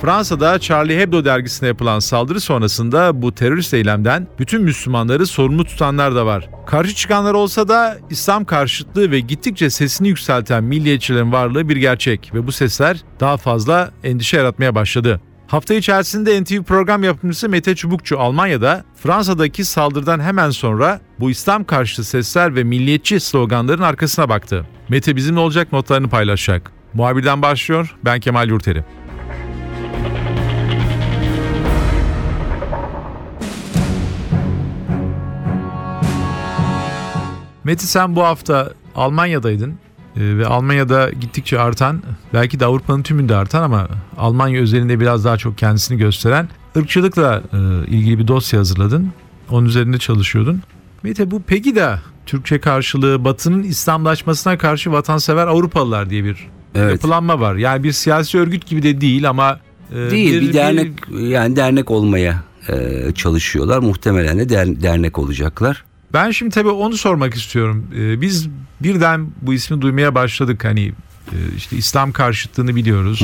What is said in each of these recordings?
Fransa'da Charlie Hebdo dergisine yapılan saldırı sonrasında bu terörist eylemden bütün Müslümanları sorumlu tutanlar da var. Karşı çıkanlar olsa da İslam karşıtlığı ve gittikçe sesini yükselten milliyetçilerin varlığı bir gerçek ve bu sesler daha fazla endişe yaratmaya başladı. Hafta içerisinde NTV program yapımcısı Mete Çubukçu Almanya'da Fransa'daki saldırıdan hemen sonra bu İslam karşıtı sesler ve milliyetçi sloganların arkasına baktı. Mete bizimle olacak notlarını paylaşacak. Muhabirden başlıyor, ben Kemal Yurteri. Meti sen bu hafta Almanya'daydın Ee, ve Almanya'da gittikçe artan belki de Avrupa'nın tümünde artan ama Almanya özelinde biraz daha çok kendisini gösteren ırkçılıkla e, ilgili bir dosya hazırladın. Onun üzerinde çalışıyordun. Mete bu Pegida Türkçe karşılığı Batı'nın İslamlaşmasına karşı vatansever Avrupalılar diye bir Evet. yapılanma var. Yani bir siyasi örgüt gibi de değil ama e, Değil bir, dernek yani dernek olmaya e, çalışıyorlar. Muhtemelen de der- dernek olacaklar. Ben şimdi tabii onu sormak istiyorum. Ee, biz birden bu ismi duymaya başladık. Hani e, işte İslam karşıtlığını biliyoruz.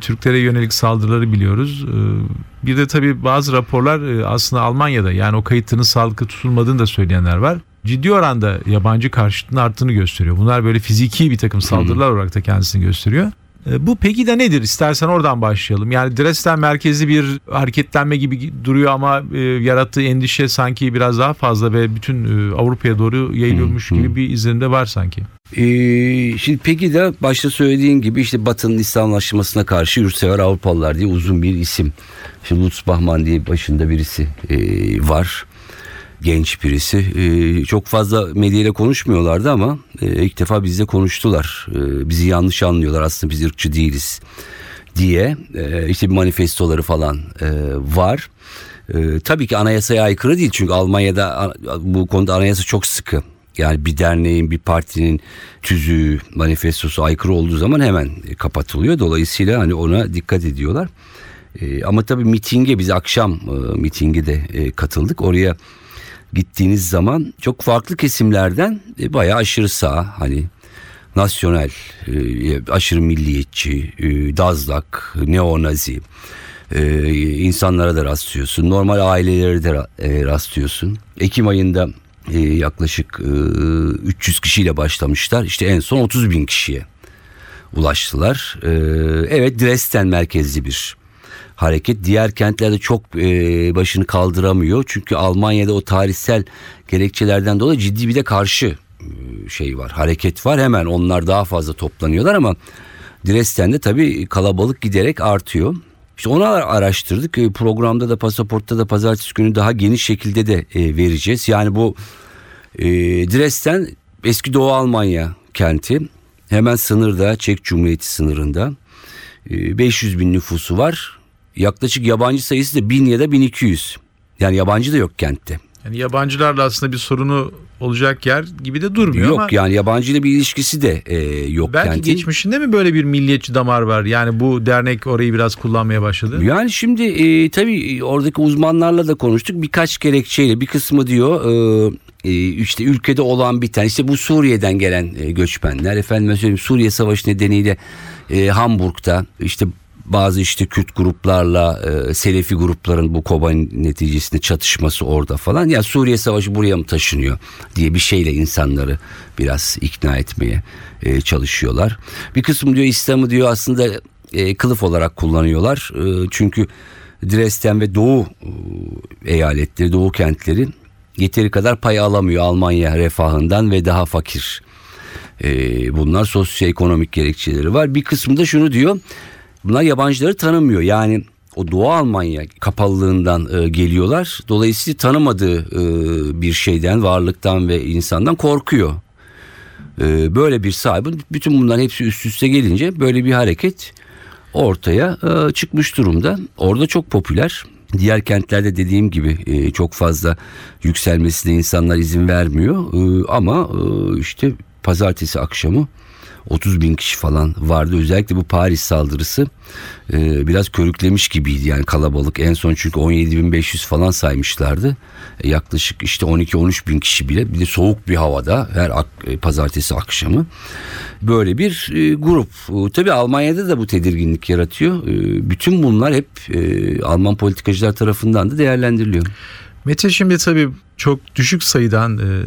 Türklere yönelik saldırıları biliyoruz. Ee, bir de tabii bazı raporlar e, aslında Almanya'da yani o kayıtların sağlıklı tutulmadığını da söyleyenler var. Ciddi oranda yabancı karşıtlığın arttığını gösteriyor. Bunlar böyle fiziki bir takım saldırılar olarak da kendisini gösteriyor. E, Bu peki de nedir? İstersen oradan başlayalım. Yani Dresden merkezi bir hareketlenme gibi duruyor ama e, yarattığı endişe sanki biraz daha fazla ve bütün e, Avrupa'ya doğru yayılıyormuş gibi bir izlenimde var sanki. Ee, şimdi peki de başta söylediğin gibi işte Batı'nın İslamlaşmasına karşı yurtsever Avrupalılar diye uzun bir isim. Şimdi Lutz Bahman diye başında birisi e, var. Genç birisi. E, çok fazla medyayla konuşmuyorlardı ama e, ilk defa bizle konuştular. E, bizi yanlış anlıyorlar aslında biz ırkçı değiliz diye. E, işte bir manifestoları falan e, var. E, tabii ki anayasaya aykırı değil çünkü Almanya'da bu konuda anayasa çok sıkı. Yani bir derneğin, bir partinin tüzüğü, manifestosu aykırı olduğu zaman hemen kapatılıyor. Dolayısıyla hani ona dikkat ediyorlar. E, ama tabii mitinge biz akşam e, mitinge de e, katıldık. Oraya gittiğiniz zaman çok farklı kesimlerden e, bayağı aşırı sağ hani nasyonel, e, aşırı milliyetçi, e, dazlak, neonazi e, insanlara da rastlıyorsun. Normal ailelere de e, rastlıyorsun. Ekim ayında e, yaklaşık e, 300 kişiyle başlamışlar. İşte en son 30 bin kişiye ulaştılar. E, evet Dresden merkezli bir hareket. Diğer kentlerde çok e, başını kaldıramıyor. Çünkü Almanya'da o tarihsel gerekçelerden dolayı ciddi bir de karşı e, şey var. Hareket var. Hemen onlar daha fazla toplanıyorlar ama Dresden'de tabii kalabalık giderek artıyor. İşte onu araştırdık. E, Programda da pasaportta da pazartesi günü daha geniş şekilde de e, vereceğiz. Yani bu e, Dresden eski Doğu Almanya kenti. Hemen sınırda Çek Cumhuriyeti sınırında. E, 500 bin nüfusu var. Yaklaşık yabancı sayısı da 1000 ya da 1200. Yani yabancı da yok kentte. Yani yabancılarla aslında bir sorunu olacak yer gibi de durmuyor Yok ama yani yabancıyla bir ilişkisi de e, yok belki kentin. geçmişinde mi böyle bir milliyetçi damar var? Yani bu dernek orayı biraz kullanmaya başladı. Yani şimdi e, tabii oradaki uzmanlarla da konuştuk. Birkaç gerekçeyle bir kısmı diyor e, e, işte ülkede olan biten işte bu Suriye'den gelen e, göçmenler efendim söyleyeyim Suriye Savaşı nedeniyle e, Hamburg'da işte bazı işte Kürt gruplarla e, Selefi grupların bu Kobani neticesinde çatışması orada falan. Ya Suriye Savaşı buraya mı taşınıyor diye bir şeyle insanları biraz ikna etmeye e, çalışıyorlar. Bir kısım diyor İslam'ı diyor aslında e, kılıf olarak kullanıyorlar. E, çünkü Dresden ve Doğu e, eyaletleri, Doğu kentleri yeteri kadar pay alamıyor Almanya refahından ve daha fakir. E, bunlar sosyoekonomik gerekçeleri var. Bir kısmı da şunu diyor. Bunlar yabancıları tanımıyor. Yani o Doğu Almanya kapalılığından e, geliyorlar. Dolayısıyla tanımadığı e, bir şeyden, varlıktan ve insandan korkuyor. E, böyle bir sahibi. Bütün bunların hepsi üst üste gelince böyle bir hareket ortaya e, çıkmış durumda. Orada çok popüler. Diğer kentlerde dediğim gibi e, çok fazla yükselmesine insanlar izin vermiyor. E, ama e, işte pazartesi akşamı 30 bin kişi falan vardı. Özellikle bu Paris saldırısı e, biraz körüklemiş gibiydi yani kalabalık. En son çünkü 17.500 falan saymışlardı. E, yaklaşık işte 12-13 bin kişi bile bir de soğuk bir havada her ak- e, pazartesi akşamı. Böyle bir e, grup. E, tabii Almanya'da da bu tedirginlik yaratıyor. E, bütün bunlar hep e, Alman politikacılar tarafından da değerlendiriliyor. Mete şimdi tabii çok düşük sayıdan e,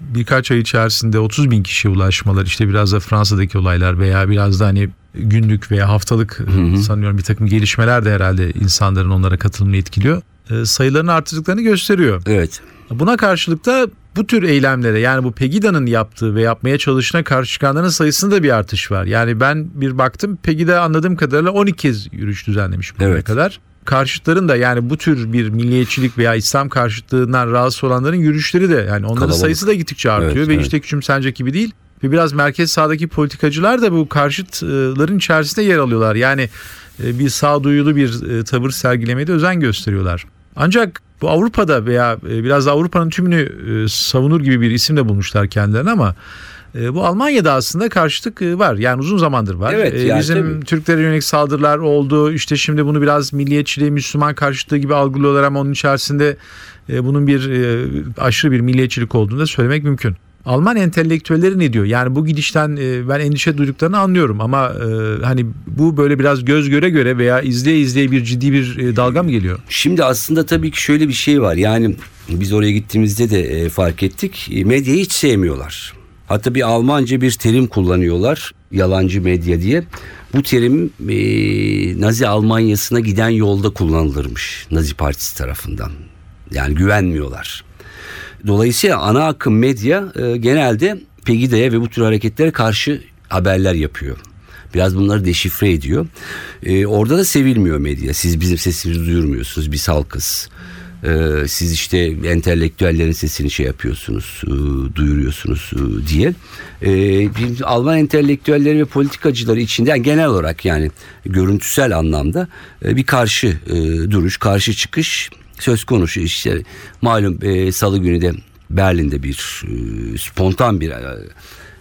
birkaç ay içerisinde 30 bin kişiye ulaşmalar işte biraz da Fransa'daki olaylar veya biraz da hani günlük veya haftalık e, sanıyorum bir takım gelişmeler de herhalde insanların onlara katılımını etkiliyor. E, sayılarını artırdıklarını gösteriyor. Evet. Buna karşılık da bu tür eylemlere yani bu Pegida'nın yaptığı ve yapmaya çalışına karşı çıkanların sayısında bir artış var. Yani ben bir baktım Pegida anladığım kadarıyla 12 kez yürüyüş düzenlemiş bugüne Evet. kadar. Karşıtların da yani bu tür bir milliyetçilik veya İslam karşıtlığından rahatsız olanların yürüyüşleri de yani onların Kalabalık. sayısı da gittikçe artıyor Evet, ve evet. işte küçümsenecek gibi değil. Ve biraz merkez sağdaki politikacılar da bu karşıtların içerisinde yer alıyorlar. Yani e, bir sağduyulu bir e, tavır sergilemeye de özen gösteriyorlar. Ancak bu Avrupa'da veya e, biraz Avrupa'nın tümünü savunur gibi bir isim de bulmuşlar kendilerine ama bu Almanya'da aslında karşıtlık e, var. Yani uzun zamandır var. Evet, E, yani Bizim tabii. Türklere yönelik saldırılar oldu. İşte şimdi bunu biraz milliyetçiliği, Müslüman karşıtlığı gibi algılıyorlar ama onun içerisinde e, bunun bir e, aşırı bir milliyetçilik olduğunu da söylemek mümkün. Alman entelektüelleri ne diyor? Yani bu gidişten e, ben endişe duyduklarını anlıyorum ama e, hani bu böyle biraz göz göre göre veya izleye izleye bir ciddi bir e, dalga mı geliyor? Şimdi aslında tabii ki şöyle bir şey var. Yani biz oraya gittiğimizde de e, fark ettik. E, Medyayı hiç sevmiyorlar. Hatta bir Almanca bir terim kullanıyorlar. Yalancı medya diye. Bu terim e, Nazi Almanyası'na giden yolda kullanılırmış. Nazi Partisi tarafından. Yani güvenmiyorlar. Dolayısıyla ana akım medya e, genelde Pegida'ya ve bu tür hareketlere karşı haberler yapıyor. Biraz bunları deşifre ediyor. E, orada da sevilmiyor medya. Siz bizim sesimizi duyurmuyorsunuz. Biz halkız. E, siz işte entelektüellerin sesini şey yapıyorsunuz, e, duyuruyorsunuz e, diye. E, Alman entelektüelleri ve politikacıları içinde yani genel olarak yani görüntüsel anlamda e, bir karşı e, duruş, karşı çıkış söz konusu işte malum e, salı günü de Berlin'de bir e, spontan bir e,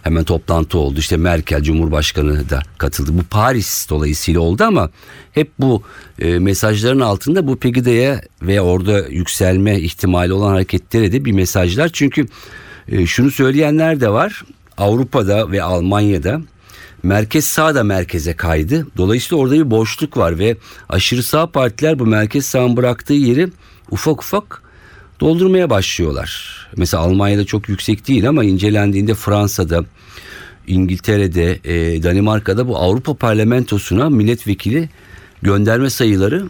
hemen toplantı oldu. İşte Merkel Cumhurbaşkanı da katıldı. Bu Paris dolayısıyla oldu ama hep bu e, mesajların altında bu Pegida'ya ve orada yükselme ihtimali olan hareketlere de bir mesajlar. Çünkü e, şunu söyleyenler de var. Avrupa'da ve Almanya'da merkez sağ da merkeze kaydı. Dolayısıyla orada bir boşluk var ve aşırı sağ partiler bu merkez sağın bıraktığı yeri ufak ufak doldurmaya başlıyorlar. Mesela Almanya'da çok yüksek değil ama incelendiğinde Fransa'da, İngiltere'de, e, Danimarka'da bu Avrupa Parlamentosu'na milletvekili gönderme sayıları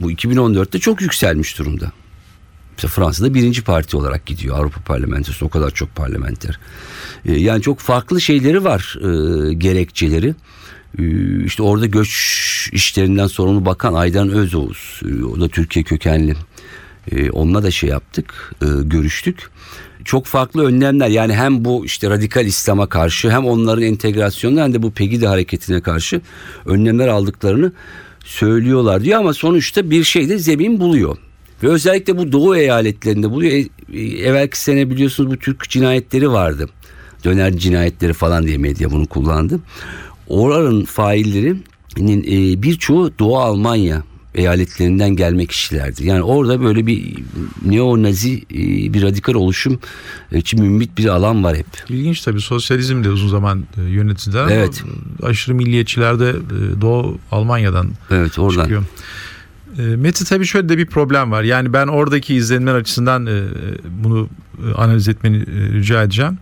bu 2014'te çok yükselmiş durumda. Mesela Fransa'da birinci parti olarak gidiyor Avrupa Parlamentosu o kadar çok parlamenter. E, yani çok farklı şeyleri var e, gerekçeleri. E, işte orada göç işlerinden sorumlu bakan Aydan Özoğuz. E, o da Türkiye kökenli. E, onunla da şey yaptık, e, görüştük. Çok farklı önlemler yani hem bu işte radikal İslam'a karşı hem onların entegrasyonuna hem de bu Pegida hareketine karşı önlemler aldıklarını söylüyorlar diyor ama sonuçta bir şey de zemin buluyor. Ve özellikle bu Doğu eyaletlerinde buluyor. E, e, evvelki sene biliyorsunuz bu Türk cinayetleri vardı. Döner cinayetleri falan diye medya bunu kullandı. Oranın faillerinin e, birçoğu Doğu Almanya eyaletlerinden gelme kişilerdi. Yani orada böyle bir neo-nazi e, bir radikal oluşum için mümbit bir alan var hep. İlginç tabii sosyalizm de uzun zaman e, yönetildi ama Evet. aşırı milliyetçiler de e, Doğu Almanya'dan Evet oradan. çıkıyor. E, Mete tabii şöyle de bir problem var. Yani ben oradaki izlenimler açısından e, bunu e, analiz etmeni e, rica edeceğim.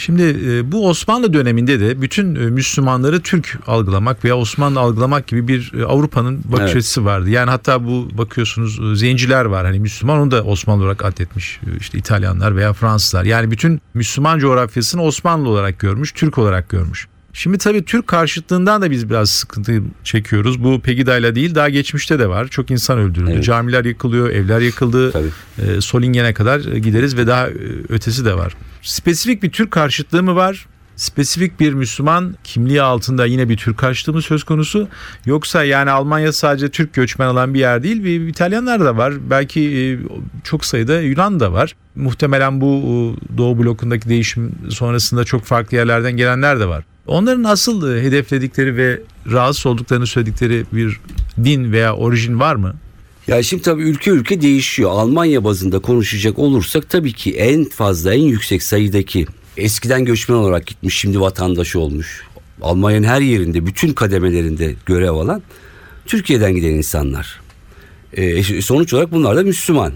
Şimdi e, bu Osmanlı döneminde de bütün e, Müslümanları Türk algılamak veya Osmanlı algılamak gibi bir e, Avrupa'nın bakış Evet. açısı vardı. Yani hatta bu bakıyorsunuz zenciler var hani Müslüman onu da Osmanlı olarak adetmiş. İşte İtalyanlar veya Fransızlar. Yani bütün Müslüman coğrafyasını Osmanlı olarak görmüş, Türk olarak görmüş. Şimdi tabii Türk karşıtlığından da biz biraz sıkıntı çekiyoruz. Bu Pegida'yla değil daha geçmişte de var. Çok insan öldürüldü. Evet. Camiler yıkılıyor, evler yıkıldı. Tabii. E, Solingen'e kadar gideriz ve daha ötesi de var. Spesifik bir Türk karşıtlığı mı var? spesifik bir Müslüman kimliği altında yine bir Türk karşıtlığı mı söz konusu yoksa yani Almanya sadece Türk göçmen alan bir yer değil bir İtalyanlar da var belki e, çok sayıda Yunan da var muhtemelen bu e, Doğu blokundaki değişim sonrasında çok farklı yerlerden gelenler de var. Onların asıl e, hedefledikleri ve rahatsız olduklarını söyledikleri bir din veya orijin var mı? Ya şimdi tabii ülke ülke değişiyor. Almanya bazında konuşacak olursak tabii ki en fazla en yüksek sayıdaki eskiden göçmen olarak gitmiş şimdi vatandaş olmuş. Almanya'nın her yerinde bütün kademelerinde görev alan Türkiye'den giden insanlar. E, sonuç olarak bunlar da Müslüman.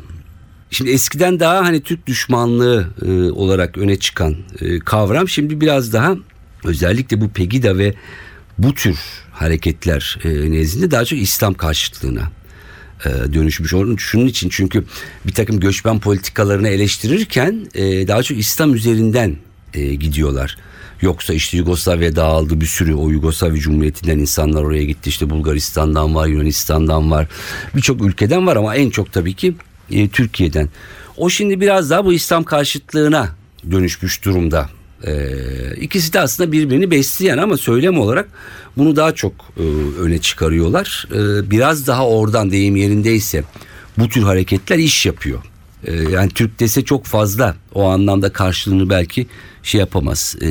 Şimdi eskiden daha hani Türk düşmanlığı e, olarak öne çıkan e, kavram şimdi biraz daha özellikle bu Pegida ve bu tür hareketler e, nezdinde daha çok İslam karşıtlığına dönüşmüş. Onun şunun için çünkü bir takım göçmen politikalarını eleştirirken e, daha çok İslam üzerinden e, gidiyorlar. Yoksa işte Yugoslavya dağıldı bir sürü o Yugoslavya Cumhuriyeti'nden insanlar oraya gitti. İşte Bulgaristan'dan var, Yunanistan'dan var. Birçok ülkeden var ama en çok tabii ki e, Türkiye'den. O şimdi biraz daha bu İslam karşıtlığına dönüşmüş durumda. Ee, ikisi de aslında birbirini besleyen ama söylem olarak bunu daha çok e, öne çıkarıyorlar. Ee, biraz daha oradan deyim yerindeyse bu tür hareketler iş yapıyor. Ee, yani Türk dese çok fazla o anlamda karşılığını belki şey yapamaz, e,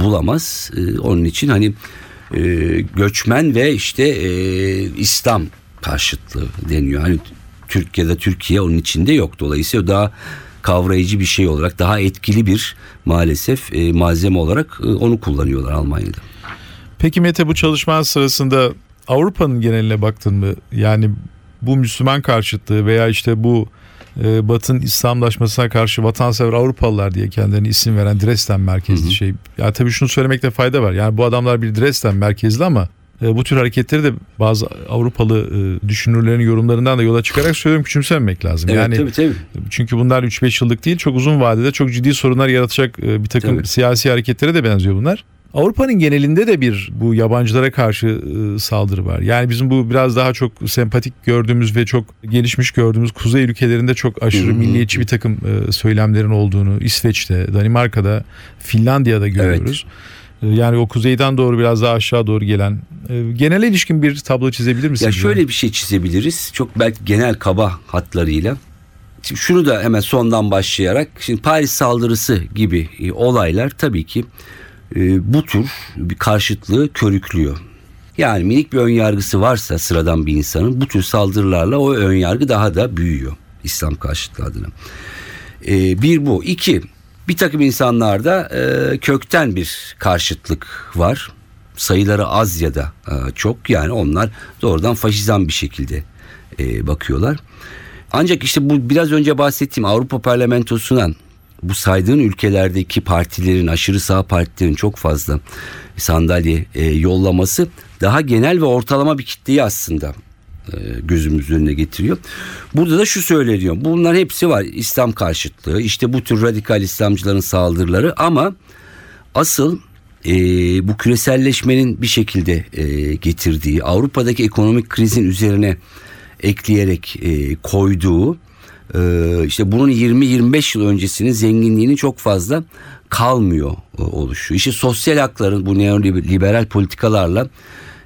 bulamaz. E, onun için hani e, göçmen ve işte e, İslam karşıtlığı deniyor. Hani Türkiye'de Türkiye onun içinde yok. Dolayısıyla daha kavrayıcı bir şey olarak daha etkili bir maalesef e, malzeme olarak e, onu kullanıyorlar Almanya'da. Peki Mete bu çalışman sırasında Avrupa'nın geneline baktın mı? Yani bu Müslüman karşıtlığı veya işte bu e, Batı'nın İslamlaşmasına karşı vatansever Avrupalılar diye kendilerine isim veren Dresden merkezli hı hı. şey. Ya tabii şunu söylemekte fayda var. Yani bu adamlar bir Dresden merkezli ama bu tür hareketleri de bazı Avrupalı e, düşünürlerin yorumlarından da yola çıkarak söylüyorum küçümsememek lazım. Evet, yani tabii, tabii. çünkü bunlar 3-5 yıllık değil çok uzun vadede çok ciddi sorunlar yaratacak e, bir takım tabii. siyasi hareketlere de benziyor bunlar. Avrupa'nın genelinde de bir bu yabancılara karşı saldırı var. Yani bizim bu biraz daha çok sempatik gördüğümüz ve çok gelişmiş gördüğümüz kuzey ülkelerinde çok aşırı hmm. milliyetçi bir takım söylemlerin olduğunu İsveç'te, Danimarka'da, Finlandiya'da görüyoruz. Evet. Yani o kuzeyden doğru biraz daha aşağı doğru gelen genel ilişkin bir tablo çizebilir misiniz? Ya şöyle bir şey çizebiliriz. Çok belki genel kaba hatlarıyla. Şimdi şunu da hemen sondan başlayarak şimdi Paris saldırısı gibi olaylar tabii ki bu tür bir karşıtlığı körüklüyor. Yani minik bir ön yargısı varsa sıradan bir insanın bu tür saldırılarla o ön yargı daha da büyüyor İslam karşıtlığı adına. Bir bu. iki bir takım insanlarda e, kökten bir karşıtlık var. Sayıları az ya da e, çok yani onlar doğrudan faşizan bir şekilde e, bakıyorlar. Ancak işte bu biraz önce bahsettiğim Avrupa Parlamentosu'na bu saydığın ülkelerdeki partilerin aşırı sağ partilerin çok fazla sandalye e, yollaması daha genel ve ortalama bir kitleyi aslında e, gözümüz önüne getiriyor. Burada da şu söyleniyor. Bunlar hepsi var. İslam karşıtlığı, işte bu tür radikal İslamcıların saldırıları ama asıl e, bu küreselleşmenin bir şekilde e, getirdiği Avrupa'daki ekonomik krizin üzerine ekleyerek e, koyduğu e, işte bunun 20-25 yıl öncesinin zenginliğini çok fazla kalmıyor e, oluşu. İşte sosyal hakların bu neoliberal politikalarla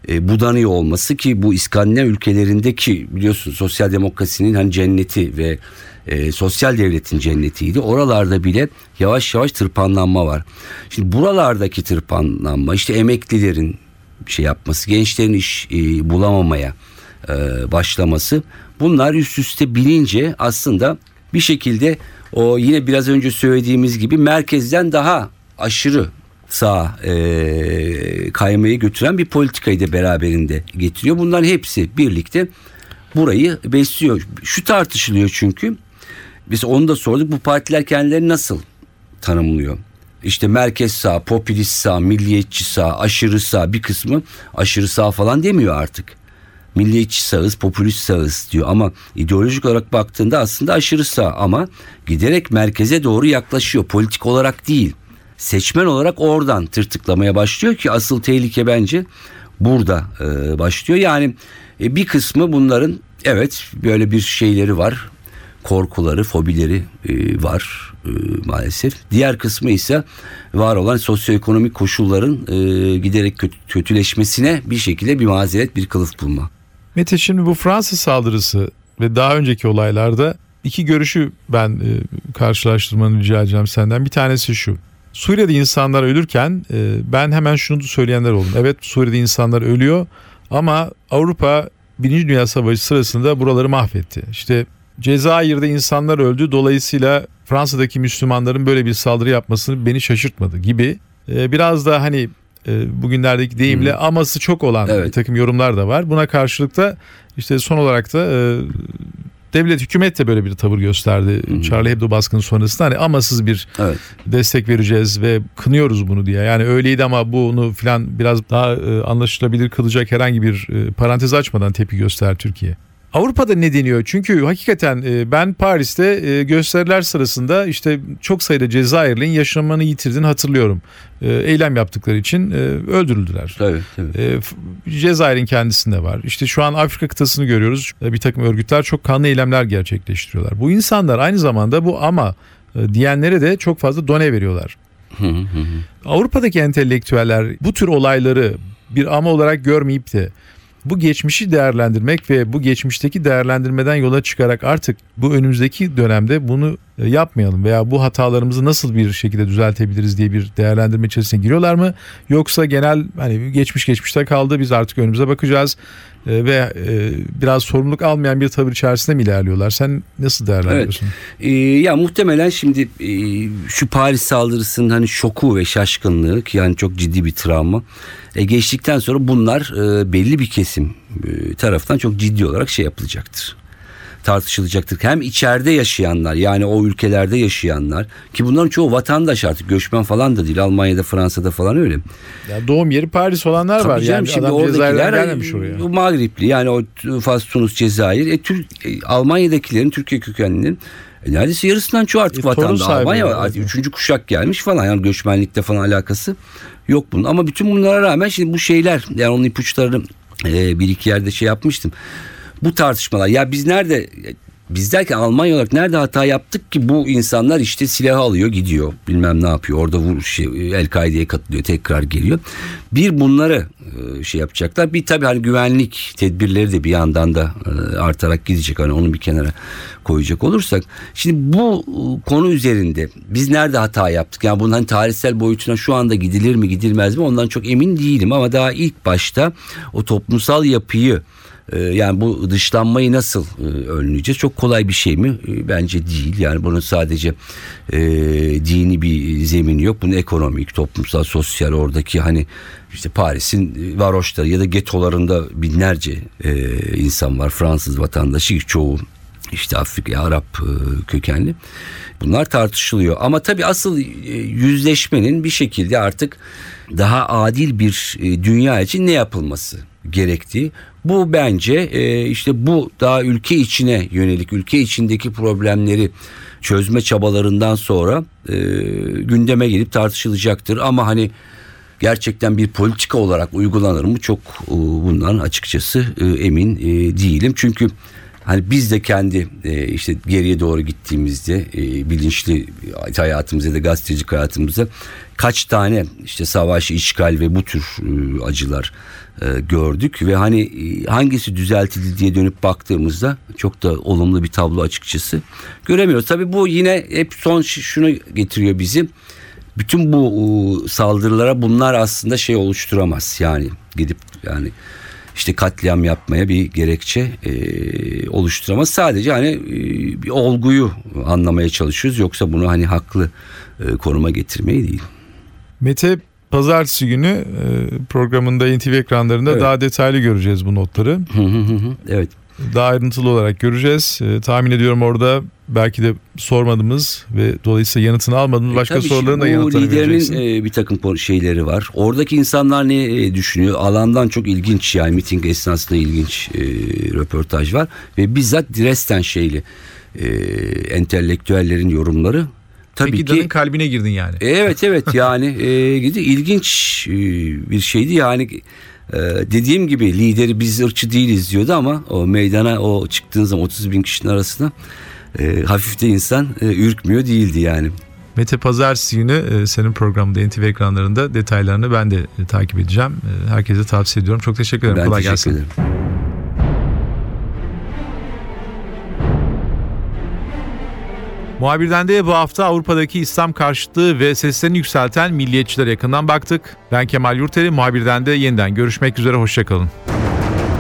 e, budanıyor olması ki bu İskandinav ülkelerindeki biliyorsun sosyal demokrasinin hani cenneti ve e, sosyal devletin cennetiydi. Oralarda bile yavaş yavaş tırpanlanma var. Şimdi buralardaki tırpanlanma işte emeklilerin şey yapması, gençlerin iş e, bulamamaya e, başlaması bunlar üst üste bilince aslında bir şekilde o yine biraz önce söylediğimiz gibi merkezden daha aşırı sağa e, kaymayı götüren bir politikayı da beraberinde getiriyor. Bunların hepsi birlikte burayı besliyor. Şu tartışılıyor çünkü. Biz onu da sorduk. Bu partiler kendilerini nasıl tanımlıyor? İşte merkez sağ, popülist sağ, milliyetçi sağ, aşırı sağ bir kısmı aşırı sağ falan demiyor artık. Milliyetçi sağız, popülist sağız diyor ama ideolojik olarak baktığında aslında aşırı sağ ama giderek merkeze doğru yaklaşıyor. Politik olarak değil seçmen olarak oradan tırtıklamaya başlıyor ki asıl tehlike bence burada e, başlıyor. Yani e, bir kısmı bunların evet böyle bir şeyleri var korkuları, fobileri e, var e, maalesef. Diğer kısmı ise var olan sosyoekonomik koşulların e, giderek kötü, kötüleşmesine bir şekilde bir mazeret, bir kılıf bulma. Mete şimdi bu Fransız saldırısı ve daha önceki olaylarda iki görüşü ben e, karşılaştırmanı rica edeceğim senden. Bir tanesi şu. Suriye'de insanlar ölürken e, ben hemen şunu söyleyenler oldum. Evet Suriye'de insanlar ölüyor ama Avrupa Birinci Dünya Savaşı sırasında buraları mahvetti. İşte Cezayir'de insanlar öldü dolayısıyla Fransa'daki Müslümanların böyle bir saldırı yapmasını beni şaşırtmadı gibi. E, biraz da hani e, bugünlerdeki deyimle hmm. aması çok olan evet. bir takım yorumlar da var. Buna karşılık da işte son olarak da devlet hükümet de böyle bir tavır gösterdi. Hı-hı. Charlie Hebdo baskını sonrasında hani amasız bir evet. destek vereceğiz ve kınıyoruz bunu diye. Yani öyleydi ama bunu filan biraz daha e, anlaşılabilir kılacak herhangi bir e, parantez açmadan tepki göster Türkiye. Avrupa'da ne deniyor? Çünkü hakikaten e, ben Paris'te e, gösteriler sırasında işte çok sayıda Cezayirli'nin yaşamını yitirdiğini hatırlıyorum. E, eylem yaptıkları için öldürüldüler. Tabii, tabii. Cezayir'in kendisinde var. İşte şu an Afrika kıtasını görüyoruz. Bir takım örgütler çok kanlı eylemler gerçekleştiriyorlar. Bu insanlar aynı zamanda bu ama diyenlere de çok fazla done veriyorlar. Avrupa'daki entelektüeller bu tür olayları bir ama olarak görmeyip de bu geçmişi değerlendirmek ve bu geçmişteki değerlendirmeden yola çıkarak artık bu önümüzdeki dönemde bunu e, yapmayalım veya bu hatalarımızı nasıl bir şekilde düzeltebiliriz diye bir değerlendirme içerisine giriyorlar mı? Yoksa genel hani geçmiş geçmişte kaldı biz artık önümüze bakacağız e, ve e, biraz sorumluluk almayan bir tavır içerisinde mi ilerliyorlar? Sen nasıl değerlendiriyorsun? Evet. Ee, ya muhtemelen şimdi şu Paris saldırısının hani şoku ve şaşkınlığı ki yani çok ciddi bir travma e, geçtikten sonra bunlar belli bir kesim e, taraftan çok ciddi olarak şey yapılacaktır tartışılacaktır. Hem içeride yaşayanlar yani o ülkelerde yaşayanlar ki bunların çoğu vatandaş artık göçmen falan da değil. Almanya'da Fransa'da falan öyle. Ya doğum yeri Paris olanlar Tabii var. Canım, yani şimdi adam oradakiler gelmemiş oraya. Mağripli yani o Fas, Tunus, Cezayir. E, Türk, e, Almanya'dakilerin Türkiye kökenlinin e, neredeyse yarısından çoğu artık e, vatanda. Almanya artık üçüncü kuşak gelmiş falan yani göçmenlikte falan alakası yok bunun. Ama bütün bunlara rağmen şimdi bu şeyler yani onun ipuçlarını e, bir iki yerde şey yapmıştım. Bu tartışmalar ya biz nerede biz derken Almanya olarak nerede hata yaptık ki bu insanlar işte silahı alıyor gidiyor. Bilmem ne yapıyor. Orada vur şey, El-Kaide'ye katılıyor tekrar geliyor. Bir bunları e, şey yapacaklar. Bir tabii hani güvenlik tedbirleri de bir yandan da e, artarak gidecek. Hani onu bir kenara koyacak olursak. Şimdi bu e, konu üzerinde biz nerede hata yaptık? Yani bunun hani tarihsel boyutuna şu anda gidilir mi gidilmez mi? Ondan çok emin değilim. Ama daha ilk başta o toplumsal yapıyı yani bu dışlanmayı nasıl e, önleyeceğiz? Çok kolay bir şey mi? E, bence değil. Yani bunun sadece e, dini bir zemini yok. Bunun ekonomik, toplumsal, sosyal oradaki hani işte Paris'in varoşları ya da getolarında binlerce e, insan var. Fransız vatandaşı çoğu işte Afrika, Arap e, kökenli. Bunlar tartışılıyor. Ama tabii asıl yüzleşmenin bir şekilde artık daha adil bir dünya için ne yapılması gerektiği. Bu bence e, işte bu daha ülke içine yönelik ülke içindeki problemleri çözme çabalarından sonra e, gündeme gelip tartışılacaktır. Ama hani gerçekten bir politika olarak uygulanır mı çok e, bundan açıkçası e, emin e, değilim. Çünkü hani biz de kendi e, işte geriye doğru gittiğimizde e, bilinçli hayatımızda da gazetecilik hayatımızda kaç tane işte savaş, işgal ve bu tür e, acılar e, gördük ve hani e, hangisi düzeltildi diye dönüp baktığımızda çok da olumlu bir tablo açıkçası göremiyoruz. Tabii bu yine hep son şunu getiriyor bizi. Bütün bu saldırılara bunlar aslında şey oluşturamaz. Yani gidip yani işte katliam yapmaya bir gerekçe e, oluşturamaz. Sadece hani e, bir olguyu anlamaya çalışıyoruz. Yoksa bunu hani haklı e, konuma getirmeyi değil. Mete Pazartesi günü e, programında NTV ekranlarında evet. daha detaylı göreceğiz bu notları. evet. Daha ayrıntılı olarak göreceğiz. E, tahmin ediyorum orada belki de sormadığımız ve dolayısıyla yanıtını almadığımız e, başka e, soruların da yanıtını vereceksin. liderin e, bir takım şeyleri var. Oradaki insanlar ne e, düşünüyor? Alandan çok ilginç yani miting esnasında ilginç e, röportaj var. Ve bizzat Dresden şeyli e, entelektüellerin yorumları Tabii Peki ki kalbine girdin yani. Evet evet yani e, ilginç e, bir şeydi yani e, dediğim gibi lideri biz ırkçı değiliz diyordu ama o meydana o çıktığın zaman 30 bin kişinin arasına e, hafif de insan e, ürkmüyor değildi yani. Mete Pazartesi günü e, senin programında NTV ekranlarında detaylarını ben de e, takip edeceğim. E, herkese tavsiye ediyorum. Çok teşekkür ederim. Ben Kolay teşekkür gelsin. ederim. Muhabirden de bu hafta Avrupa'daki İslam karşıtlığı ve seslerini yükselten milliyetçilere yakından baktık. Ben Kemal Yurteri, muhabirden de yeniden görüşmek üzere, hoşçakalın.